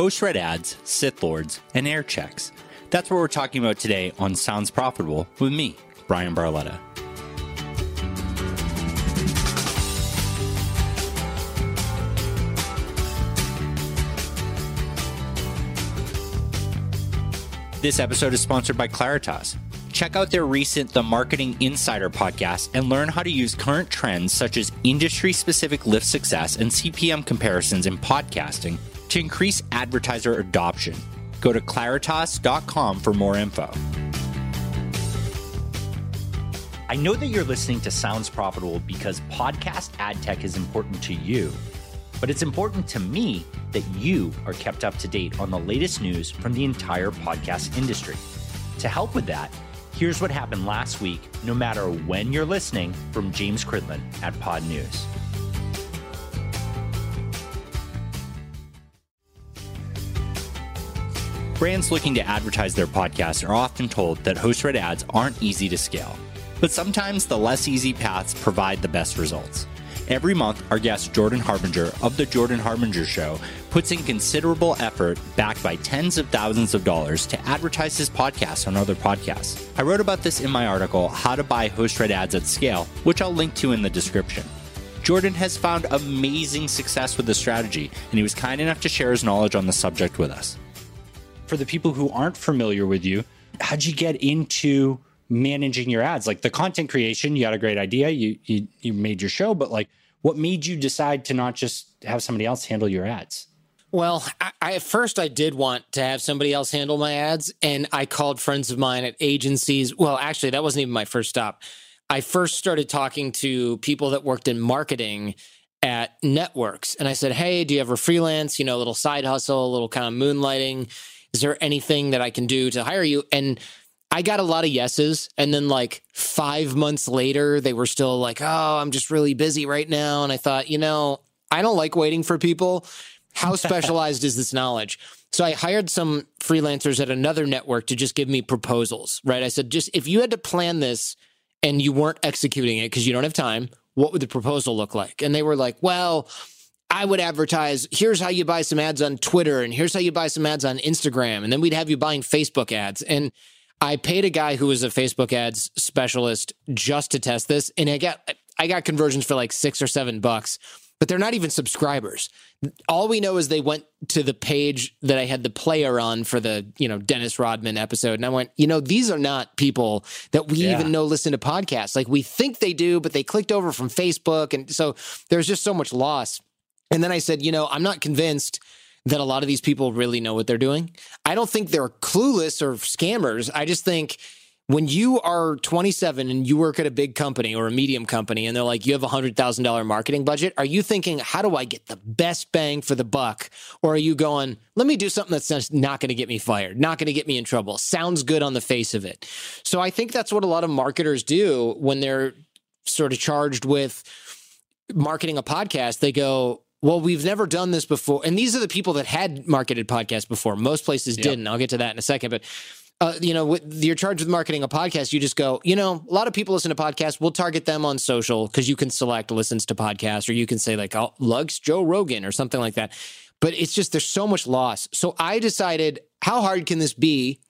host read ads, Sith Lords, and air checks. That's what we're talking about today on Sounds Profitable with me, Bryan Barletta. This episode is sponsored by Claritas. Check out their recent The Marketing Insider podcast and learn how to use current trends such as industry specific lift success and CPM comparisons in podcasting to increase advertiser adoption. Go to claritas.com for more info. I know that you're listening to Sounds Profitable because podcast ad tech is important to you. But it's important to me that you are kept up to date on the latest news from the entire podcast industry. To help with that, here's what happened last week, no matter when you're listening, from James Cridland at Podnews. Brands looking to advertise their podcasts are often told that host read ads aren't easy to scale. But sometimes the less easy paths provide the best results. Every month, our guest Jordan Harbinger of The Jordan Harbinger Show puts in considerable effort, backed by tens of thousands of dollars, to advertise his podcast on other podcasts. I wrote about this in my article, How to Buy Host Read Ads at Scale, which I'll link to in the description. Jordan has found amazing success with this strategy, and he was kind enough to share his knowledge on the subject with us. For the people who aren't familiar with you, how'd you get into managing your ads? Like the content creation, you had a great idea, you you, you made your show, but like what made you decide to not just have somebody else handle your ads? Well, I, I, at first I did want to have somebody else handle my ads, and I called friends of mine at agencies. Well, actually, that wasn't even my first stop. I first started talking to people that worked in marketing at networks, and I said, "Hey, do you ever freelance? You know, a little side hustle, a little kind of moonlighting? Is there anything that I can do to hire you?" And I got a lot of yeses. And then, like, five months later, they were still like, oh, I'm just really busy right now. And I thought, you know, I don't like waiting for people. How specialized is this knowledge? So I hired some freelancers at another network to just give me proposals, right? I said, just if you had to plan this and you weren't executing it because you don't have time, what would the proposal look like? And they were like, well, I would advertise, here's how you buy some ads on Twitter and here's how you buy some ads on Instagram. And then we'd have you buying Facebook ads. And I paid a guy who was a Facebook ads specialist just to test this, and I got I got conversions for like six or seven bucks, but they're not even subscribers. All we know is they went to the page that I had the player on for the you know Dennis Rodman episode, and I went, you know, these are not people that we yeah. even know listen to podcasts. Like we think they do, but they clicked over from Facebook, and so there's just so much loss. And then I said, you know, I'm not convinced that a lot of these people really know what they're doing. I don't think they're clueless or scammers. I just think when you are 27 and you work at a big company or a medium company and they're like, you have a $100,000 marketing budget, are you thinking, how do I get the best bang for the buck? Or are you going, let me do something that's not going to get me fired, not going to get me in trouble, sounds good on the face of it? So I think that's what a lot of marketers do when they're sort of charged with marketing a podcast. They go, well, we've never done this before. And these are the people that had marketed podcasts before. Most places yep. didn't. I'll get to that in a second. But, uh, you know, you're charged with marketing a podcast. You just go, you know, a lot of people listen to podcasts. We'll target them on social because you can select listens to podcasts or you can say, like, oh, lugs Joe Rogan or something like that. But it's just, there's so much loss. So I decided, how hard can this be?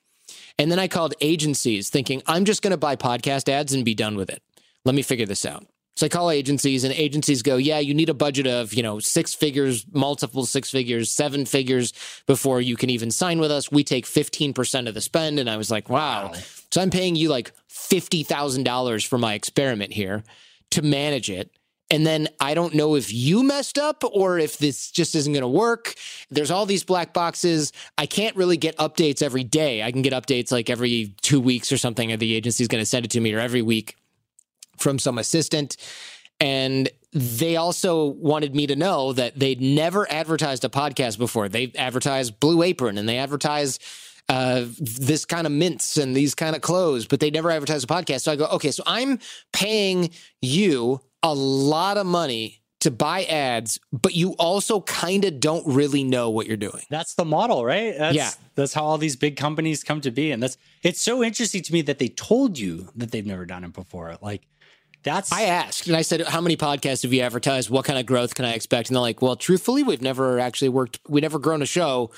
And then I called agencies thinking, I'm just going to buy podcast ads and be done with it. Let me figure this out. So I call agencies and agencies go, yeah, you need a budget of, you know, six figures, multiple six figures, seven figures before you can even sign with us. We take 15% of the spend. And I was like, wow. wow. So I'm paying you like $50,000 for my experiment here to manage it. And then I don't know if you messed up or if this just isn't going to work. There's all these black boxes. I can't really get updates every day. I can get updates like every two weeks or something. Or the agency's going to send it to me or every week from some assistant. And they also wanted me to know that they'd never advertised a podcast before. They advertised Blue Apron and they advertised uh, this kind of mints and these kind of clothes, but they never advertised a podcast. So I go, okay, so I'm paying you a lot of money to buy ads, but you also kind of don't really know what you're doing. That's the model, right? That's, yeah. That's how all these big companies come to be. And that's, it's so interesting to me that they told you that they've never done it before. Like, that's I asked and I said, How many podcasts have you advertised? What kind of growth can I expect? And they're like, Well, truthfully, we've never actually worked, we never grown a show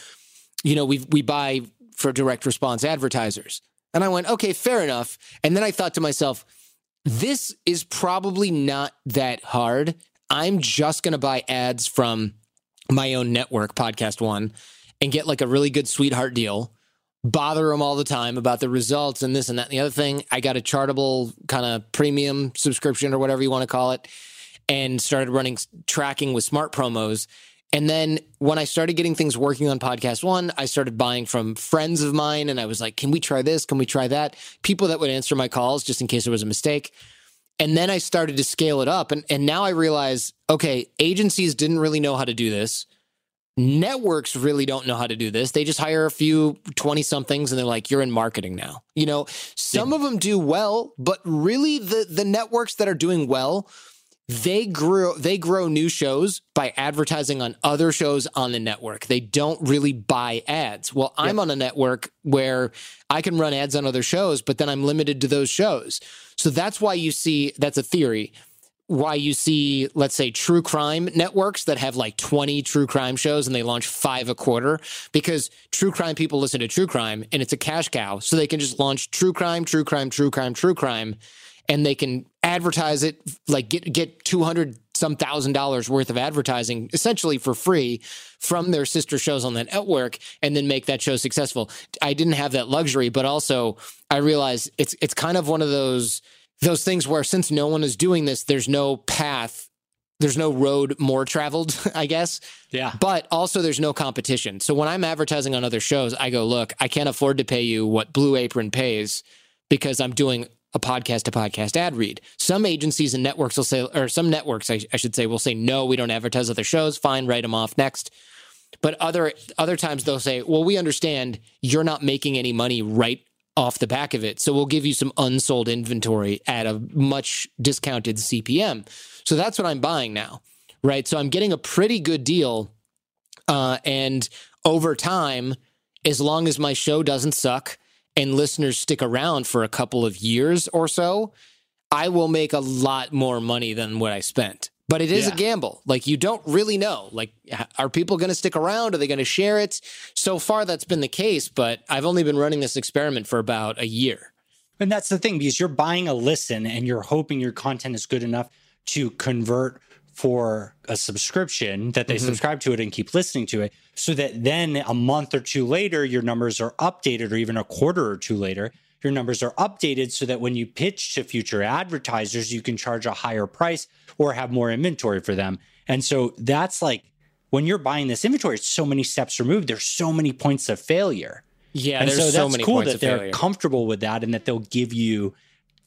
you know, we we buy for direct response advertisers. And I went, okay, fair enough. And then I thought to myself, this is probably not that hard. I'm just to buy ads from my own network, PodcastOne, and get like a really good sweetheart deal. Bother them all the time about the results and this and that and the other thing. I got a chartable kind of premium subscription or whatever you want to call it, and started running tracking with smart promos. And then when I started getting things working on PodcastOne, I started buying from friends of mine. And I was like, can we try this? Can we try that? People that would answer my calls just in case there was a mistake. And then I started to scale it up. And, and now I realize, okay, agencies didn't really know how to do this. Networks really don't know how to do this. They just hire a few 20 somethings and they're like, you're in marketing now. You know, some yeah. of them do well, but really the, the networks that are doing well, they grow they grow new shows by advertising on other shows on the network. They don't really buy ads. Well, I'm on a network where I can run ads on other shows, but then I'm limited to those shows. So that's why you see that's a theory. Why you see, let's say, true crime networks that have like 20 true crime shows and they launch five a quarter because true crime people listen to true crime and it's a cash cow. So they can just launch true crime, true crime, true crime, true crime and they can advertise it like get get 200 some thousand dollars worth of advertising essentially for free from their sister shows on that network and then make that show successful. I didn't have that luxury, but also I realized it's it's kind of one of those those things where since no one is doing this, there's no path there's no road more traveled, I guess. Yeah. But also there's no competition. So when I'm advertising on other shows, I go, look, I can't afford to pay you what Blue Apron pays because I'm doing a podcast to podcast ad read. Some agencies and networks will say, or some networks, I, I, should say, will say, no, we don't advertise other shows. Fine, write them off next. But other other times they'll say, well, we understand you're not making any money right off the back of it, so we'll give you some unsold inventory at a much discounted CPM. So that's what I'm buying now, right? So I'm getting a pretty good deal, uh, and over time, as long as my show doesn't suck and listeners stick around for a couple of years or so, I will make a lot more money than what I spent. But it is yeah. a gamble. Like you don't really know. Like are people going to stick around? Are they going to share it? So far that's been the case, but I've only been running this experiment for about a year. And that's the thing because you're buying a listen and you're hoping your content is good enough to convert for a subscription that they mm-hmm. subscribe to it and keep listening to it so that then a month or two later your numbers are updated or even a quarter or two later your numbers are updated so that when you pitch to future advertisers you can charge a higher price or have more inventory for them and so that's like when you're buying this inventory it's so many steps removed there's so many points of failure yeah and so that's so many cool that they're failure. comfortable with that and that they'll give you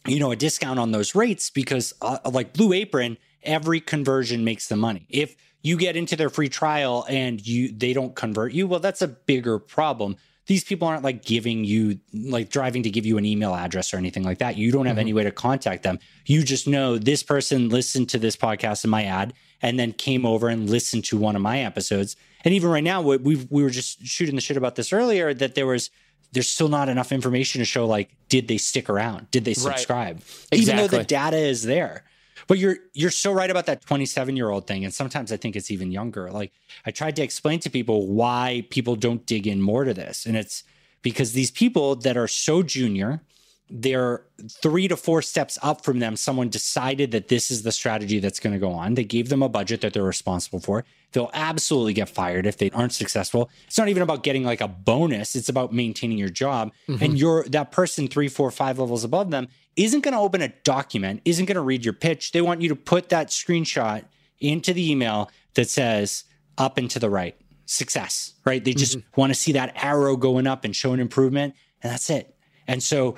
you know a discount on those rates because uh, like blue apron every conversion makes the money. If you get into their free trial and you they don't convert you, well, that's a bigger problem. These people aren't like giving you like driving to give you an email address or anything like that. You don't have mm-hmm. any way to contact them. You just know this person listened to this podcast in my ad and then came over and listened to one of my episodes. And even right now, we we were just shooting the shit about this earlier that there was there's still not enough information to show like did they stick around did they subscribe right. exactly. even though the data is there but you're you're so right about that 27 year old thing, and sometimes I think it's even younger. Like I tried to explain to people why people don't dig in more to this, and it's because these people that are so junior they're three to four steps up from them. Someone decided that this is the strategy that's going to go on. They gave them a budget that they're responsible for. They'll absolutely get fired if they aren't successful. It's not even about getting like a bonus. It's about maintaining your job. Mm-hmm. And you're that person three, four, five levels above them isn't going to open a document, isn't going to read your pitch. They want you to put that screenshot into the email that says up and to the right, success, right? They just mm-hmm. want to see that arrow going up and show an improvement. And that's it. And so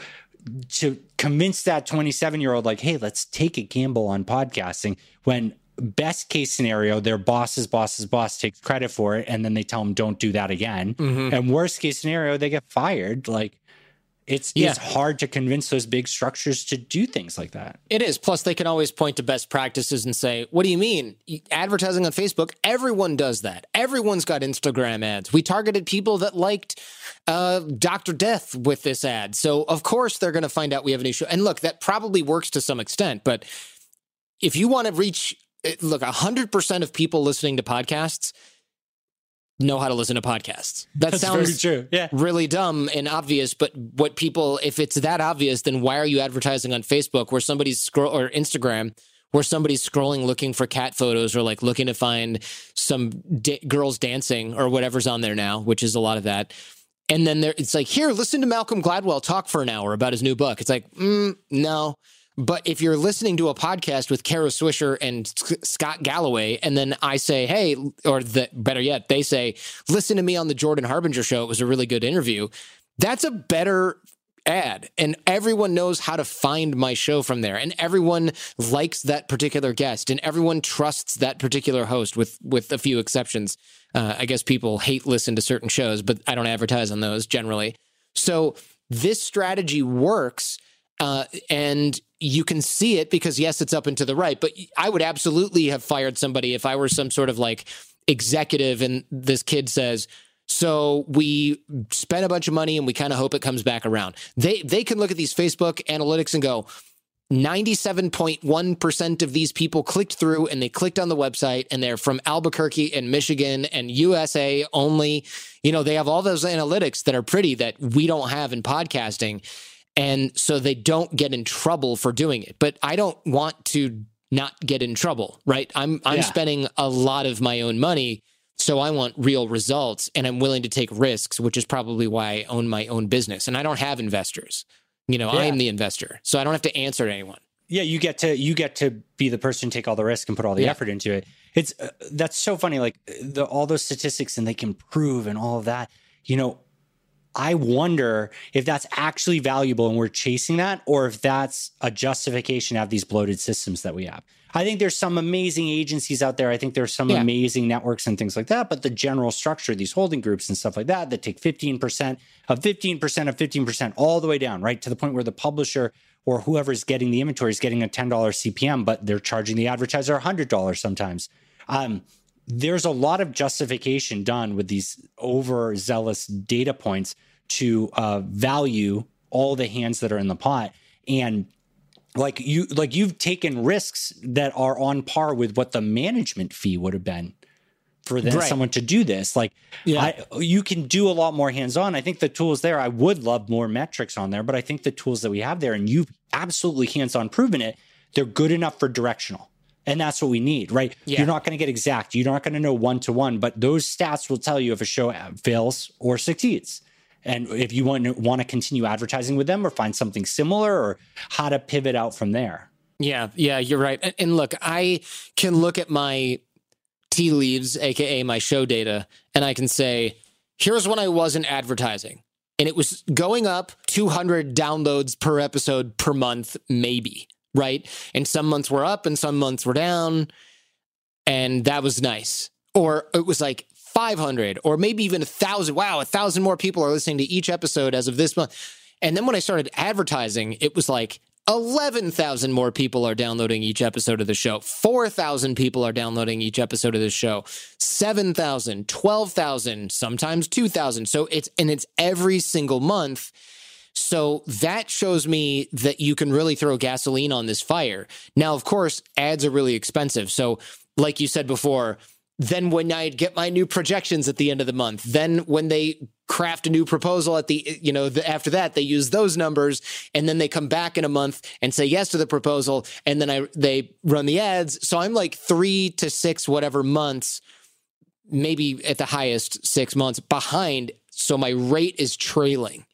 to convince that 27 year old, like, hey, let's take a gamble on podcasting when best case scenario, their boss's boss's boss takes credit for it and then they tell them don't do that again. Mm-hmm. And worst case scenario, they get fired. Like it's yeah. it's hard to convince those big structures to do things like that. It is. Plus, they can always point to best practices and say, "What do you mean? Advertising on Facebook? Everyone does that. Everyone's got Instagram ads. We targeted people that liked uh, Doctor Death with this ad, so of course they're going to find out we have a new show. And look, that probably works to some extent, but if you want to reach, eh, look, hundred percent of people listening to podcasts know how to listen to podcasts. That That's sounds true. Yeah. really dumb and obvious, but what people, if it's that obvious, then why are you advertising on Facebook where somebody's scroll or Instagram where somebody's scrolling looking for cat photos or like looking to find some da- girls dancing or whatever's on there now, which is a lot of that. And then there, it's like, here, listen to Malcolm Gladwell talk for an hour about his new book. It's like, mm, no. But if you're listening to a podcast with Kara Swisher and Scott Galloway, and then I say, hey, or the, better yet, they say, listen to me on the Jordan Harbinger show. It was a really good interview. That's a better ad. And everyone knows how to find my show from there. And everyone likes that particular guest and everyone trusts that particular host with, with a few exceptions. Uh, I guess people hate listen to certain shows, but I don't advertise on those generally. So this strategy works. Uh, and you can see it because yes, it's up and to the right. But I would absolutely have fired somebody if I were some sort of like executive and this kid says, so we spent a bunch of money and we kind of hope it comes back around. They they can look at these Facebook analytics and go, 97.1% of these people clicked through and they clicked on the website and they're from Albuquerque and Michigan and USA only. You know, they have all those analytics that are pretty that we don't have in podcasting. And so they don't get in trouble for doing it. But I don't want to not get in trouble, right? I'm I'm Yeah. spending a lot of my own money so I want real results and I'm willing to take risks, which is probably why I own my own business. And I don't have investors. You know, I am the investor. So I don't have to answer to anyone. yeah you get to you get to be the person take all the risk and put all the Yeah. effort into it it's uh, that's so funny like the all those statistics and they can prove and all of that you know i wonder if that's actually valuable and we're chasing that or if that's a justification to have these bloated systems that we have i think there's some amazing agencies out there i think there's some Yeah. amazing networks and things like that but the general structure these holding groups and stuff like that that take 15% of 15% of 15% all the way down right to the point where the publisher or whoever's getting the inventory is getting a $10 CPM, but they're charging the advertiser $100 sometimes. Um, there's a lot of justification done with these overzealous data points to uh, value all the hands that are in the pot. And like you, like you've taken risks that are on par with what the management fee would have been for then Right. someone to do this. Like, Yeah. I, you can do a lot more hands on. I think the tools there, I would love more metrics on there, but I think the tools that we have there, and you've absolutely hands on proven it, they're good enough for directional. And that's what we need, right? Yeah. You're not going to get exact. You're not going to know one to one, but those stats will tell you if a show fails or succeeds. And if you want to, want to continue advertising with them or find something similar or how to pivot out from there. Yeah, yeah, you're right. And, look, I can look at my tea leaves, aka my show data, and I can say, here's when I wasn't advertising. And it was going up 200 downloads per episode per month, maybe, right? And some months were up and some months were down. And that was nice. Or it was like 500 or maybe even a thousand. Wow, a thousand more people are listening to each episode as of this month. And then when I started advertising, it was like 11,000 more people are downloading each episode of the show. 4,000 people are downloading each episode of the show. 7,000, 12,000, sometimes 2,000. So it's, and it's every single month. So that shows me that you can really throw gasoline on this fire. Now, of course, ads are really expensive. So, like you said before, then when I get my new projections at the end of the month, then when they craft a new proposal at the, you know, the, after that, they use those numbers and then they come back in a month and say yes to the proposal. And then I, they run the ads. So I'm like three to six, whatever months, maybe at the highest six months behind. So my rate is trailing.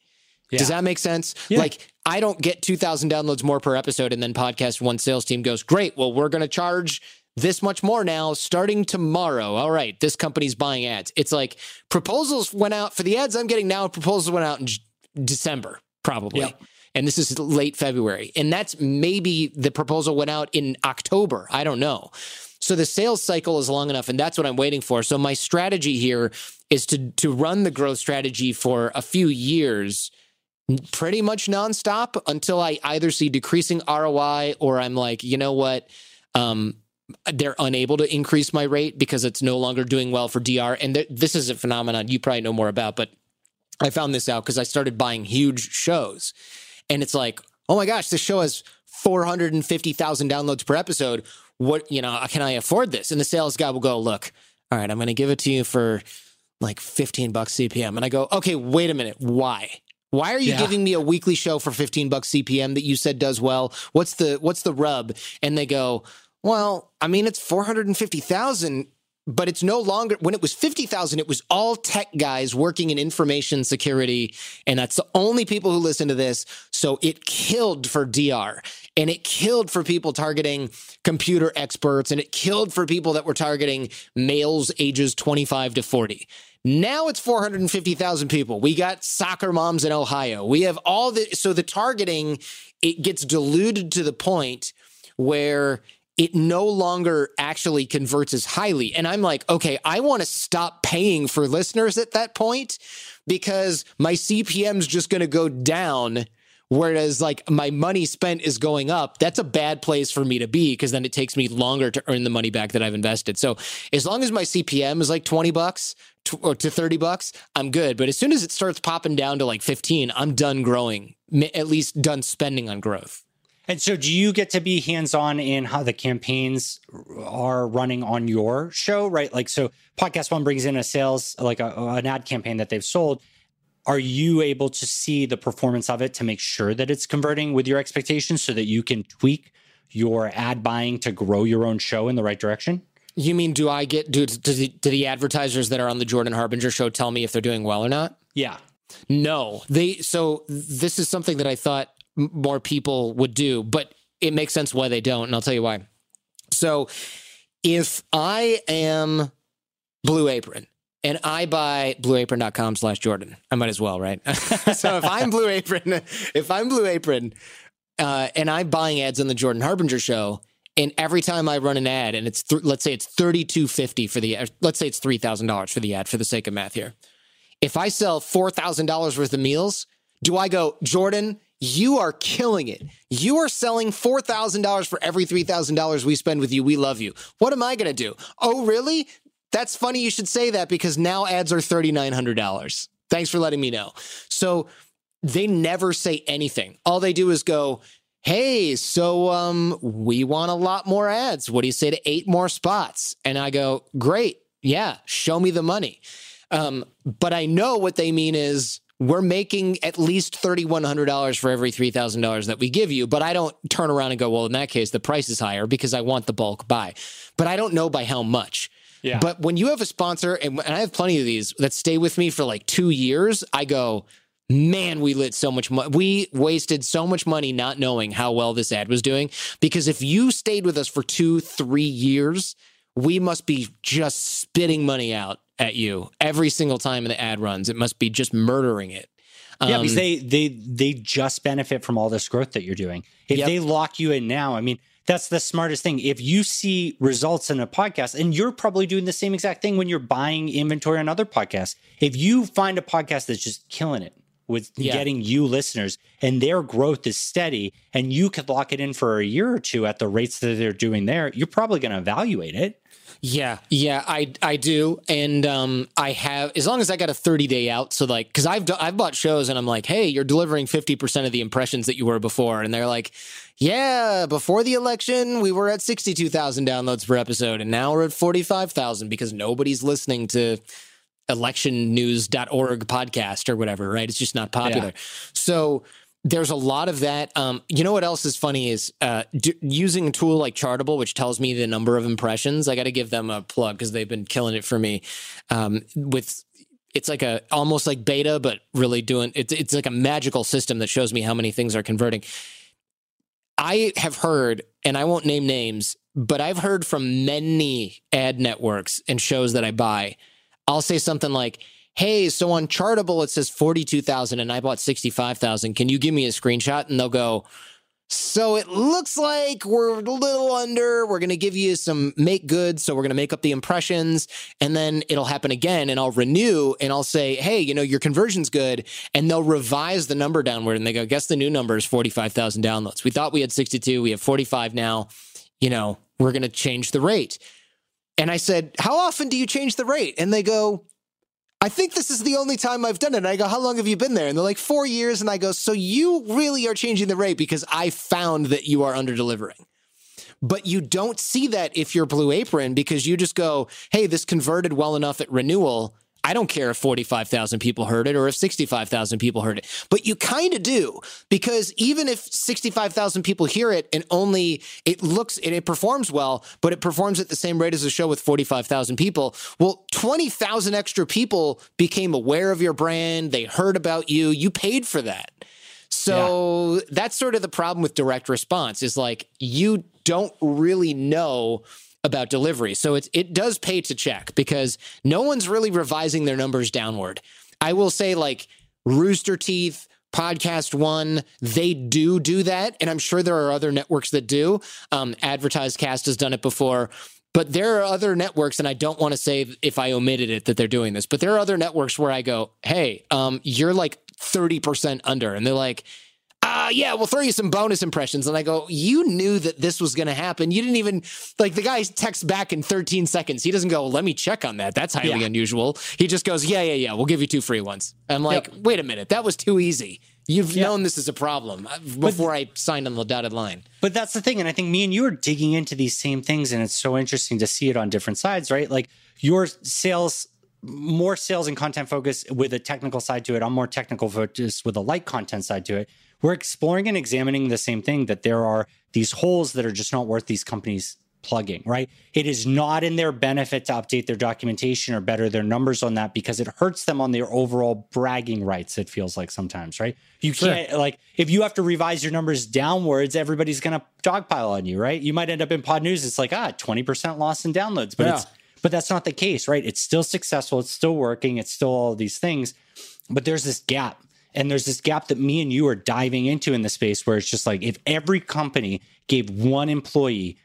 Does that make sense? Yeah. Like I don't get 2000 downloads more per episode and then podcast one sales team goes, "Great. Well, we're going to charge this much more now starting tomorrow." All right, this company's buying ads. It's like proposals went out for the ads I'm getting now, proposals went out in December probably. Yeah. And this is late February. And that's maybe the proposal went out in October. I don't know. So the sales cycle is long enough, and that's what I'm waiting for. So my strategy here is to to run the growth strategy for a few years, pretty much nonstop until I either see decreasing ROI or I'm like, you know what, um, they're unable to increase my rate because it's no longer doing well for DR. And th- this is a phenomenon you probably know more about, but I found this out because I started buying huge shows, and it's like, oh my gosh, this show has 450,000 downloads per episode. What, you know, can I afford this? And the sales guy will go, look, all right, I'm going to give it to you for like 15 bucks CPM. And I go, okay, wait a minute. Why? Why are you Yeah. giving me a weekly show for 15 bucks CPM that you said does well? What's the what's the rub? And they go, well, I mean, it's 450,000, but it's no longer when it was 50,000, it was all tech guys working in information security. And that's the only people who listen to this. So it killed for DR and it killed for people targeting computer experts and it killed for people that were targeting males ages 25 to 40. Now it's 450,000 people. We got soccer moms in Ohio. We have all the so the targeting it gets diluted to the point where it no longer actually converts as highly. And I'm like, okay, I want to stop paying for listeners at that point because my CPM's just going to go down whereas like my money spent is going up. That's a bad place for me to be because then it takes me longer to earn the money back that i've invested. So as long as my cpm is like 20 bucks to, or to 30 bucks i'm good. But as soon as it starts popping down to like 15 i'm done growing at least done spending on growth And so, do you get to be hands on in how the campaigns are running on your show, right? Like, so PodcastOne brings in a sales, like a, an ad campaign that they've sold. Are you able to see the performance of it to make sure that it's converting with your expectations so that you can tweak your ad buying to grow your own show in the right direction? you mean do i get do, do, the, do the advertisers that are on the jordan harbinger show tell me if they're doing well or not Yeah. No, they. So this is something that I thought more people would do, but it makes sense why they don't, and I'll tell you why. So if I am Blue Apron and I buy blueapron.com slash Jordan, I might as well, right? so if I'm Blue Apron, if I'm Blue Apron, uh, and I'm buying ads on the Jordan Harbinger show, and every time I run an ad, and it's th- let's say it's thirty two fifty for the let's say it's three thousand dollars for the ad for the sake of math here. If I sell four thousand dollars worth of meals, do I go Jordan? You are killing it. You are selling four thousand dollars for every three thousand dollars we spend with you. We love you. What am I going to do? Oh, really? That's funny. You should say that because now ads are thirty nine hundred dollars. Thanks for letting me know. So they never say anything. All they do is go, "Hey, so um we want a lot more ads. What do you say to eight more spots?" And I go, "Great. Yeah, show me the money." Um, but I know what they mean is we're making at least $3,100 for every $3,000 that we give you. But I don't turn around and go, well, in that case, the price is higher because I want the bulk buy. But I don't know by how much. Yeah. But when you have a sponsor, and, and I have plenty of these that stay with me for like two years, I go, man, we lit so much money. We wasted so much money not knowing how well this ad was doing. Because if you stayed with us for two, three years, we must be just spitting money out at you every single time the ad runs. It must be just murdering it. Yeah, Um, because they they they just benefit from all this growth that you're doing. If Yep. they lock you in now, I mean, that's the smartest thing. If you see results in a podcast, and you're probably doing the same exact thing when you're buying inventory on other podcasts. If you find a podcast that's just killing it with Yeah. getting you listeners and their growth is steady, and you could lock it in for a year or two at the rates that they're doing there, you're probably going to evaluate it. Yeah, yeah, I I do, and um, I have as long as I got a thirty day out. So like, because I've I've bought shows, and I'm like, hey, you're delivering fifty percent of the impressions that you were before, and they're like, yeah, before the election we were at sixty two thousand downloads per episode, and now we're at forty five thousand because nobody's listening to electionnews.org podcast or whatever, right? It's just not popular. So there's a lot of that. Um, you know what else is funny is uh, using a tool like Chartable, which tells me the number of impressions. I got to give them a plug because they've been killing it for me. Um, with it's like a almost like beta, but really doing it's it's like a magical system that shows me how many things are converting. I have heard, and I won't name names, but I've heard from many ad networks and shows that I buy. I'll say something like, "Hey, so on Chartable it says forty-two thousand, and I bought sixty-five thousand. Can you give me a screenshot?" And they'll go, "So it looks like we're a little under. We're going to give you some make good. So we're going to make up the impressions, and then it'll happen again. And I'll renew, and I'll say, "Hey, you know your conversion's good," and they'll revise the number downward, and they go, "Guess the new number is forty-five thousand downloads. We thought we had sixty-two. We have forty-five now. You know, we're going to change the rate." And I said, How often do you change the rate? And they go, I think this is the only time I've done it. And I go, How long have you been there? And they're like, Four years. And I go, So you really are changing the rate because I found that you are under delivering. But you don't see that if you're Blue Apron because you just go, Hey, this converted well enough at renewal. I don't care if 45,000 people heard it or if 65,000 people heard it. But you kind of do because even if 65,000 people hear it and only it looks and it performs well, but it performs at the same rate as a show with 45,000 people, well, 20,000 extra people became aware of your brand. They heard about you. You paid for that. So yeah. that's sort of the problem with direct response is like you don't really know about delivery. So it it does pay to check because no one's really revising their numbers downward. I will say like Rooster Teeth, PodcastOne, they do do that, and I'm sure there are other networks that do. Um, AdvertiseCast has done it before. But there are other networks, and I don't want to say if I omitted it that they're doing this, but there are other networks where I go, hey, um, you're like 30% under. And they're like, uh, yeah, we'll throw you some bonus impressions. And I go, you knew that this was going to happen. You didn't even, like, the guy texts back in 13 seconds. He doesn't go, let me check on that. That's highly yeah. unusual. He just goes, yeah, yeah, yeah, we'll give you two free ones. I'm like, yep. wait a minute, that was too easy. You've known this is a problem uh, before but, I signed on the dotted line. But that's the thing. And I think me and you are digging into these same things. And it's so interesting to see it on different sides, right? Like, your sales more sales and content focus with a technical side to it. I'm more technical focused with a light content side to it we're exploring and examining the same thing that there are these holes that are just not worth these companies plugging, right? It is not in their benefit to update their documentation or better their numbers on that because it hurts them on their overall bragging rights, it feels like sometimes, right? You can't, sure. like, if you have to revise your numbers downwards, everybody's going to dogpile on you, right? You might end up in Podnews. It's like, ah, 20% loss in downloads, but yeah. it's, but that's not the case, right? It's still successful. It's still working. It's still all these things. But there's this gap and there's this gap that me and you are diving into in the space where it's just like if every company gave one employee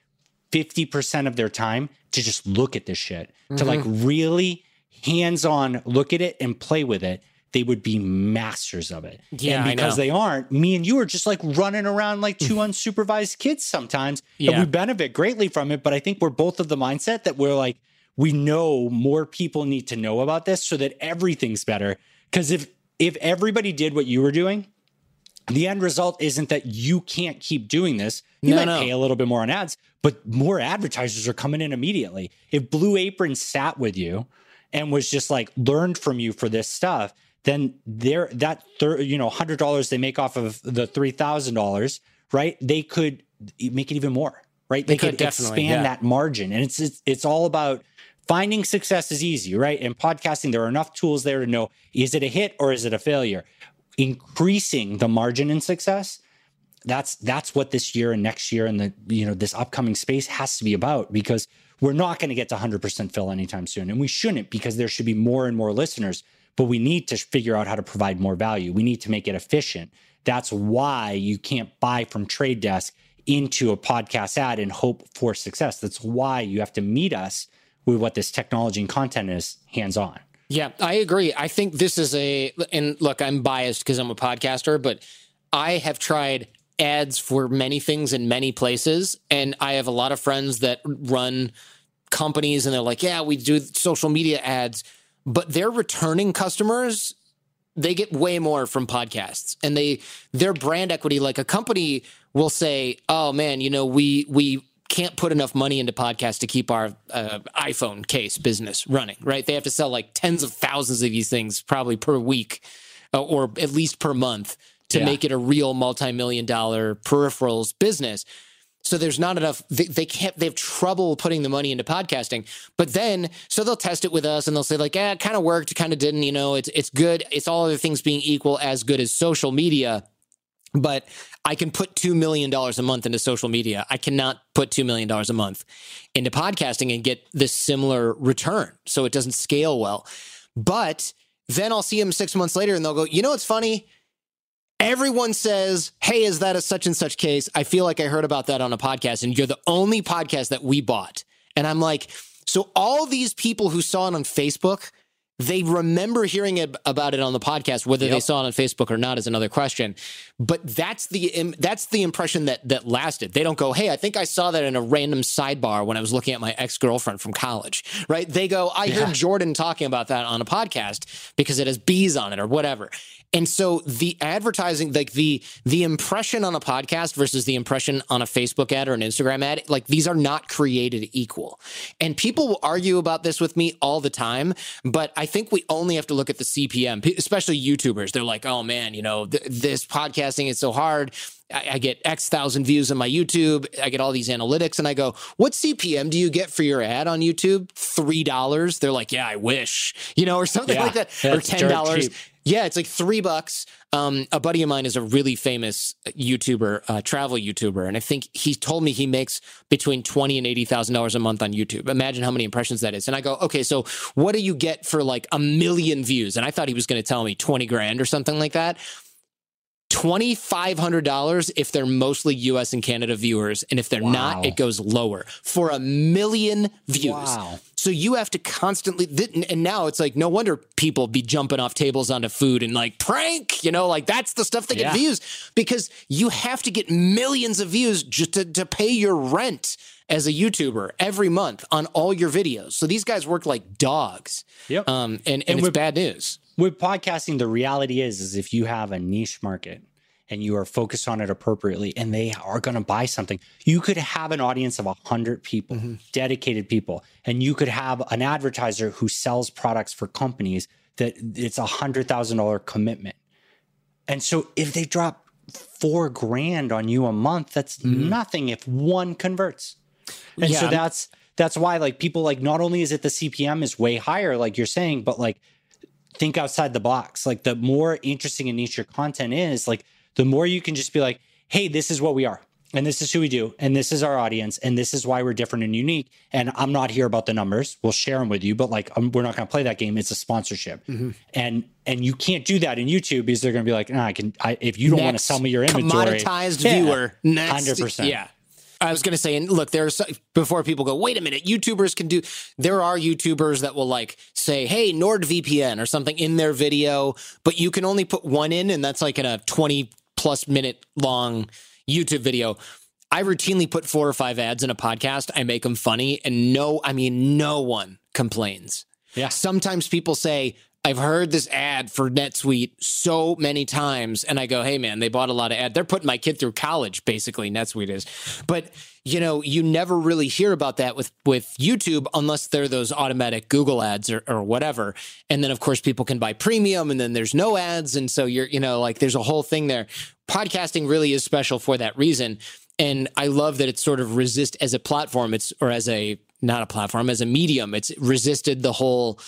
50% of their time to just look at this shit, mm-hmm. to like mm-hmm. really hands on look at it and play with it, they would be masters of it. Yeah, and because they aren't, me and you are just like running around like two unsupervised kids sometimes. Yeah. And we benefit greatly from it. But I think we're both of the mindset that we're like, we know more people need to know about this so that everything's better. Because if if everybody did what you were doing, the end result isn't that you can't keep doing this. You no, might no. pay a little bit more on ads, but more advertisers are coming in immediately. If Blue Apron sat with you and was just like learned from you for this stuff, then there that thir- you know hundred dollars they make off of the three thousand dollars, right? They could make it even more, right? They, they could, could expand yeah. that margin, and it's, it's it's all about finding success is easy, right? In podcasting, there are enough tools there to know is it a hit or is it a failure? Increasing the margin in success, that's that's what this year and next year and the you know this upcoming space has to be about because we're not going to get to 100% fill anytime soon and we shouldn't because there should be more and more listeners but we need to figure out how to provide more value we need to make it efficient that's why you can't buy from trade desk into a podcast ad and hope for success that's why you have to meet us with what this technology and content is hands on. Yeah, I agree. I think this is a, and look, I'm biased because I'm a podcaster, but I have tried ads for many things in many places. And I have a lot of friends that run companies and they're like, yeah, we do social media ads, but they're returning customers. They get way more from podcasts and they, their brand equity, like a company will say, oh man, you know, we, we, can't put enough money into podcasts to keep our uh, iPhone case business running, right? They have to sell like tens of thousands of these things probably per week uh, or at least per month to yeah. make it a real multi-million dollar peripherals business. So there's not enough. They, they, can't. They have trouble putting the money into podcasting. But then, so they'll test it with us, and they'll say like, "Yeah, it kind of worked, kind of didn't." You know, it's it's good. It's all other things being equal, as good as social media but I can put $2 million a month into social media. I cannot put $2 million a month into podcasting and get this similar return. So it doesn't scale well. But then I'll see them six months later and they'll go, you know what's funny? Everyone says, Hey, is that a such and such case? I feel like I heard about that on a podcast, and you're the only podcast that we bought. And I'm like, so all these people who saw it on Facebook, they remember hearing it, about it on the podcast whether yep. they saw it on facebook or not is another question but that's the that's the impression that that lasted they don't go hey i think i saw that in a random sidebar when i was looking at my ex-girlfriend from college right they go i yeah. heard jordan talking about that on a podcast because it has bees on it or whatever and so the advertising, like the the impression on a podcast versus the impression on a Facebook ad or an Instagram ad, like these are not created equal. And people will argue about this with me all the time, but I think we only have to look at the CPM, especially YouTubers. They're like, oh man, you know, th- this podcasting is so hard. I, I get X thousand views on my YouTube. I get all these analytics, and I go, "What CPM do you get for your ad on YouTube? Three dollars?" They're like, "Yeah, I wish," you know, or something Yeah, like that, or ten dollars. Yeah, it's like three bucks. Um, a buddy of mine is a really famous YouTuber, uh, travel YouTuber, and I think he told me he makes between twenty and eighty thousand dollars a month on YouTube. Imagine how many impressions that is. And I go, okay, so what do you get for like a million views? And I thought he was going to tell me twenty grand or something like that. $2,500 if they're mostly US and Canada viewers. And if they're Wow. not, it goes lower for a million views. Wow. So you have to constantly, and now it's like, no wonder people be jumping off tables onto food and like prank, you know, like that's the stuff that get views because you have to get millions of views just to, to pay your rent as a YouTuber every month on all your videos. So these guys work like dogs. Yep. Um, and, and, And it's bad news. With podcasting, the reality is, is if you have a niche market and you are focused on it appropriately and they are going to buy something, you could have an audience of 100 people, mm-hmm. dedicated people, and you could have an advertiser who sells products for companies that it's a $100,000 commitment. And so if they drop four grand on you a month, that's mm-hmm. nothing if one converts. And so that's that's why like people like not only is it the CPM is way higher, like you're saying, but like think outside the box. Like the more interesting and niche your content is, like the more you can just be like, hey, this is what we are. And this is who we do. And this is our audience. And this is why we're different and unique. And I'm not here about the numbers. We'll share them with you, but like um, we're not going to play that game. It's a sponsorship. And and you can't do that in YouTube because they're going to be like, nah, I can. I, if you don't want to sell me your inventory, commoditized Yeah, viewer. Next, 100%. Yeah. I was going to say, and look, there's before people go, wait a minute, YouTubers can do. There are YouTubers that will like say, "Hey, NordVPN" or something in their video, but you can only put one in, and that's like in a 20 plus minute long YouTube video. I routinely put four or five ads in a podcast. I make them funny, and no, I mean, no one complains. Yeah. Sometimes people say, I've heard this ad for NetSuite so many times. And I go, hey, man, they bought a lot of ad. They're putting my kid through college, basically, NetSuite is. But, you know, you never really hear about that with, with YouTube unless they're those automatic Google ads or, or whatever. And then, of course, people can buy premium and then there's no ads. And so you're, you know, like there's a whole thing there. Podcasting really is special for that reason. And I love that it's sort of resist as a platform. It's, or as a, not a platform, as a medium. It's resisted the whole,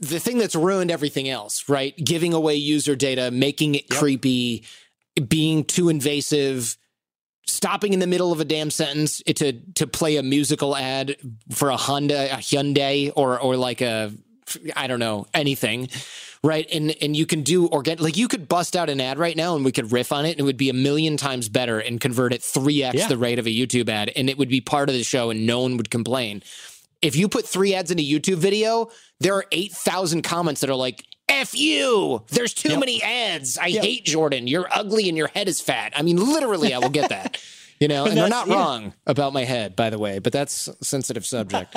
the thing that's ruined everything else, right? Giving away user data, making it creepy, being too invasive, stopping in the middle of a damn sentence to to play a musical ad for a Honda, a Hyundai, or or like a I don't know anything, right? And and you can do organic, like you could bust out an ad right now, and we could riff on it, and it would be a million times better and convert it three x Yeah. the rate of a YouTube ad, and it would be part of the show, and no one would complain if you put three ads in a YouTube video, there are 8,000 comments that are like, F you. There's too Yep. many ads. I Yep. hate Jordan. You're ugly and your head is fat. I mean, literally, I will get that. You know, and they're not yeah. wrong about my head, by the way, but that's a sensitive subject.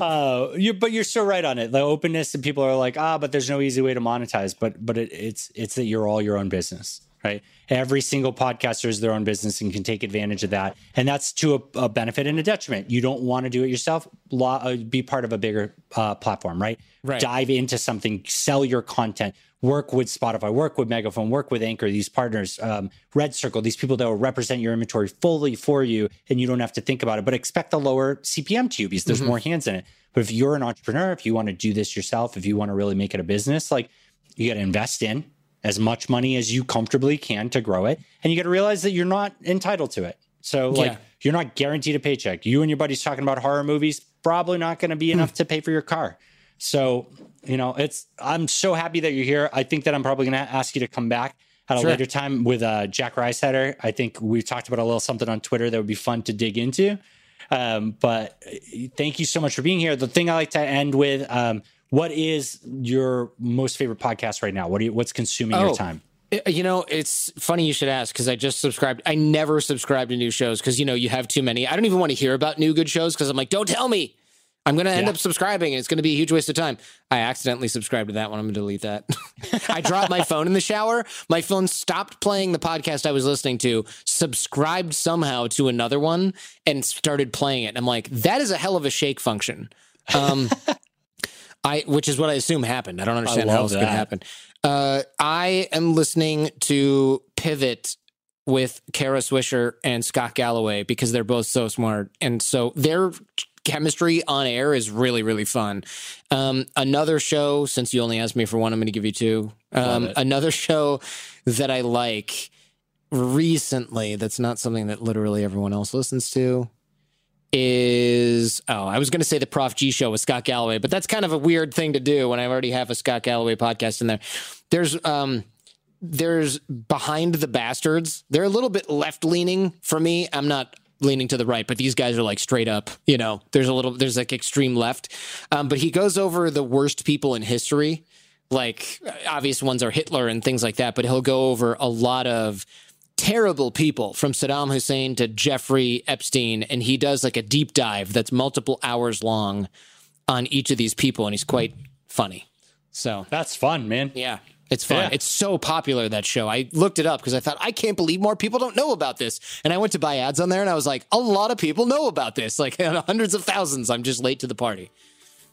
uh, you, but you're so right on it. The openness and people are like, ah, but there's no easy way to monetize. But but it, it's it's that you're all your own business, right? Every single podcaster is their own business and can take advantage of that, and that's to a, a benefit and a detriment. You don't want to do it yourself. Law, uh, be part of a bigger uh, platform, right? Right. Dive into something, sell your content. Work with Spotify, work with Megaphone, work with Anchor, these partners, um, RedCircle, these people that will represent your inventory fully for you, and you don't have to think about it. But expect a lower CPM to you because there's more hands in it. But if you're an entrepreneur, if you want to do this yourself, if you want to really make it a business, like you got to invest in as much money as you comfortably can to grow it, and you got to realize that you're not entitled to it. So like Yeah. you're not guaranteed a paycheck. You and your buddies talking about horror movies probably not going to be enough to pay for your car. So, you know, it's I'm so happy that you're here. I think that I'm probably going to ask you to come back at a Sure. later time with uh, Jack Rhysider. I think we talked about a little something on Twitter that would be fun to dig into. Um, but uh, thank you so much for being here. The thing I like to end with, um, what is your most favorite podcast right now? What do you, what's consuming your Oh. time? Uh, You know, it's funny you should ask because I just subscribed. I never subscribe to new shows because, you know, you have too many. I don't even want to hear about new good shows because I'm like, don't tell me. I'm going to end Yeah. up subscribing and it's going to be a huge waste of time. I accidentally subscribed to that one. I'm going to delete that. I dropped my phone in the shower. My phone stopped playing the podcast I was listening to, subscribed somehow to another one, and started playing it. I'm like, that is a hell of a shake function. Um, I which is what I assume happened. I don't understand I how could that. happen. Uh, I am listening to Pivot with Kara Swisher and Scott Galloway because they're both so smart, and so their chemistry on air is really really fun. Um, another show, since you only asked me for one, I'm going to give you two. Um, another show that I like recently that's not something that literally everyone else listens to is oh I was going to say the Prof G show with Scott Galloway, but that's kind of a weird thing to do when I already have a Scott Galloway podcast in there. There's um there's behind the bastards. They're a little bit left leaning for me. I'm not leaning to the right, but these guys are like straight up. You know, there's a little there's like extreme left. Um, but he goes over the worst people in history. Like obvious ones are Hitler and things like that, but he'll go over a lot of terrible people from Saddam Hussein to Jeffrey Epstein, and he does like a deep dive that's multiple hours long on each of these people, and he's quite funny. So That's fun, man. yeah, it's fun. Yeah. It's so popular that show. I looked it up because I thought I can't believe more people don't know about this, and I went to buy ads on there, and I was like, a lot of people know about this, like hundreds of thousands. I'm just late to the party.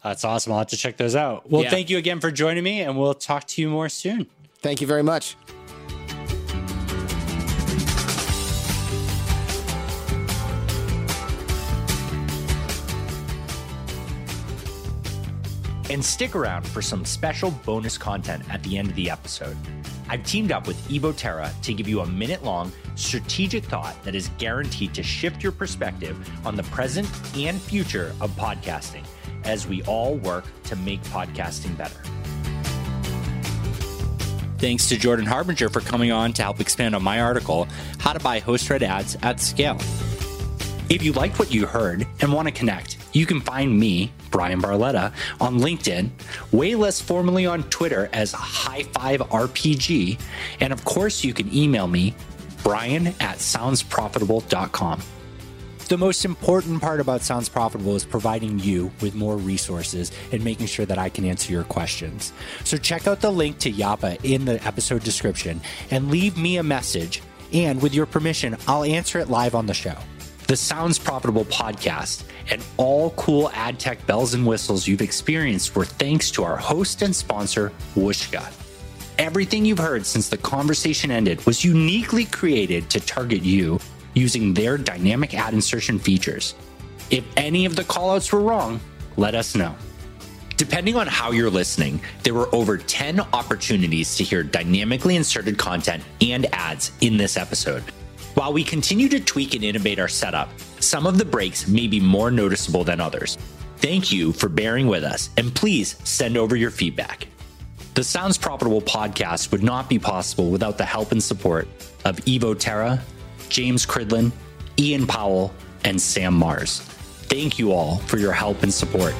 That's awesome. I'll have to check those out. Well, Yeah. thank you again for joining me, and we'll talk to you more soon. Thank you very much. And stick around for some special bonus content at the end of the episode. I've teamed up with Evo Terra to give you a minute long strategic thought that is guaranteed to shift your perspective on the present and future of podcasting as we all work to make podcasting better. Thanks to Jordan Harbinger for coming on to help expand on my article, How to Buy Host Read Ads at Scale. If you liked what you heard and want to connect, you can find me, Bryan Barletta, on LinkedIn, way less formally on Twitter as High Five RPG, and of course, you can email me, Bryan at soundsprofitable.com. The most important part about Sounds Profitable is providing you with more resources and making sure that I can answer your questions. So check out the link to Yappa in the episode description and leave me a message. And with your permission, I'll answer it live on the show. The Sounds Profitable podcast and all cool ad tech bells and whistles you've experienced were thanks to our host and sponsor, Whooshkaa. Everything you've heard since the conversation ended was uniquely created to target you using their dynamic ad insertion features. If any of the callouts were wrong, let us know. Depending on how you're listening, there were over 10 opportunities to hear dynamically inserted content and ads in this episode. While we continue to tweak and innovate our setup, some of the breaks may be more noticeable than others. Thank you for bearing with us, and please send over your feedback. The Sounds Profitable podcast would not be possible without the help and support of Evo Terra, James Cridland, Ian Powell, and Sam Mars. Thank you all for your help and support.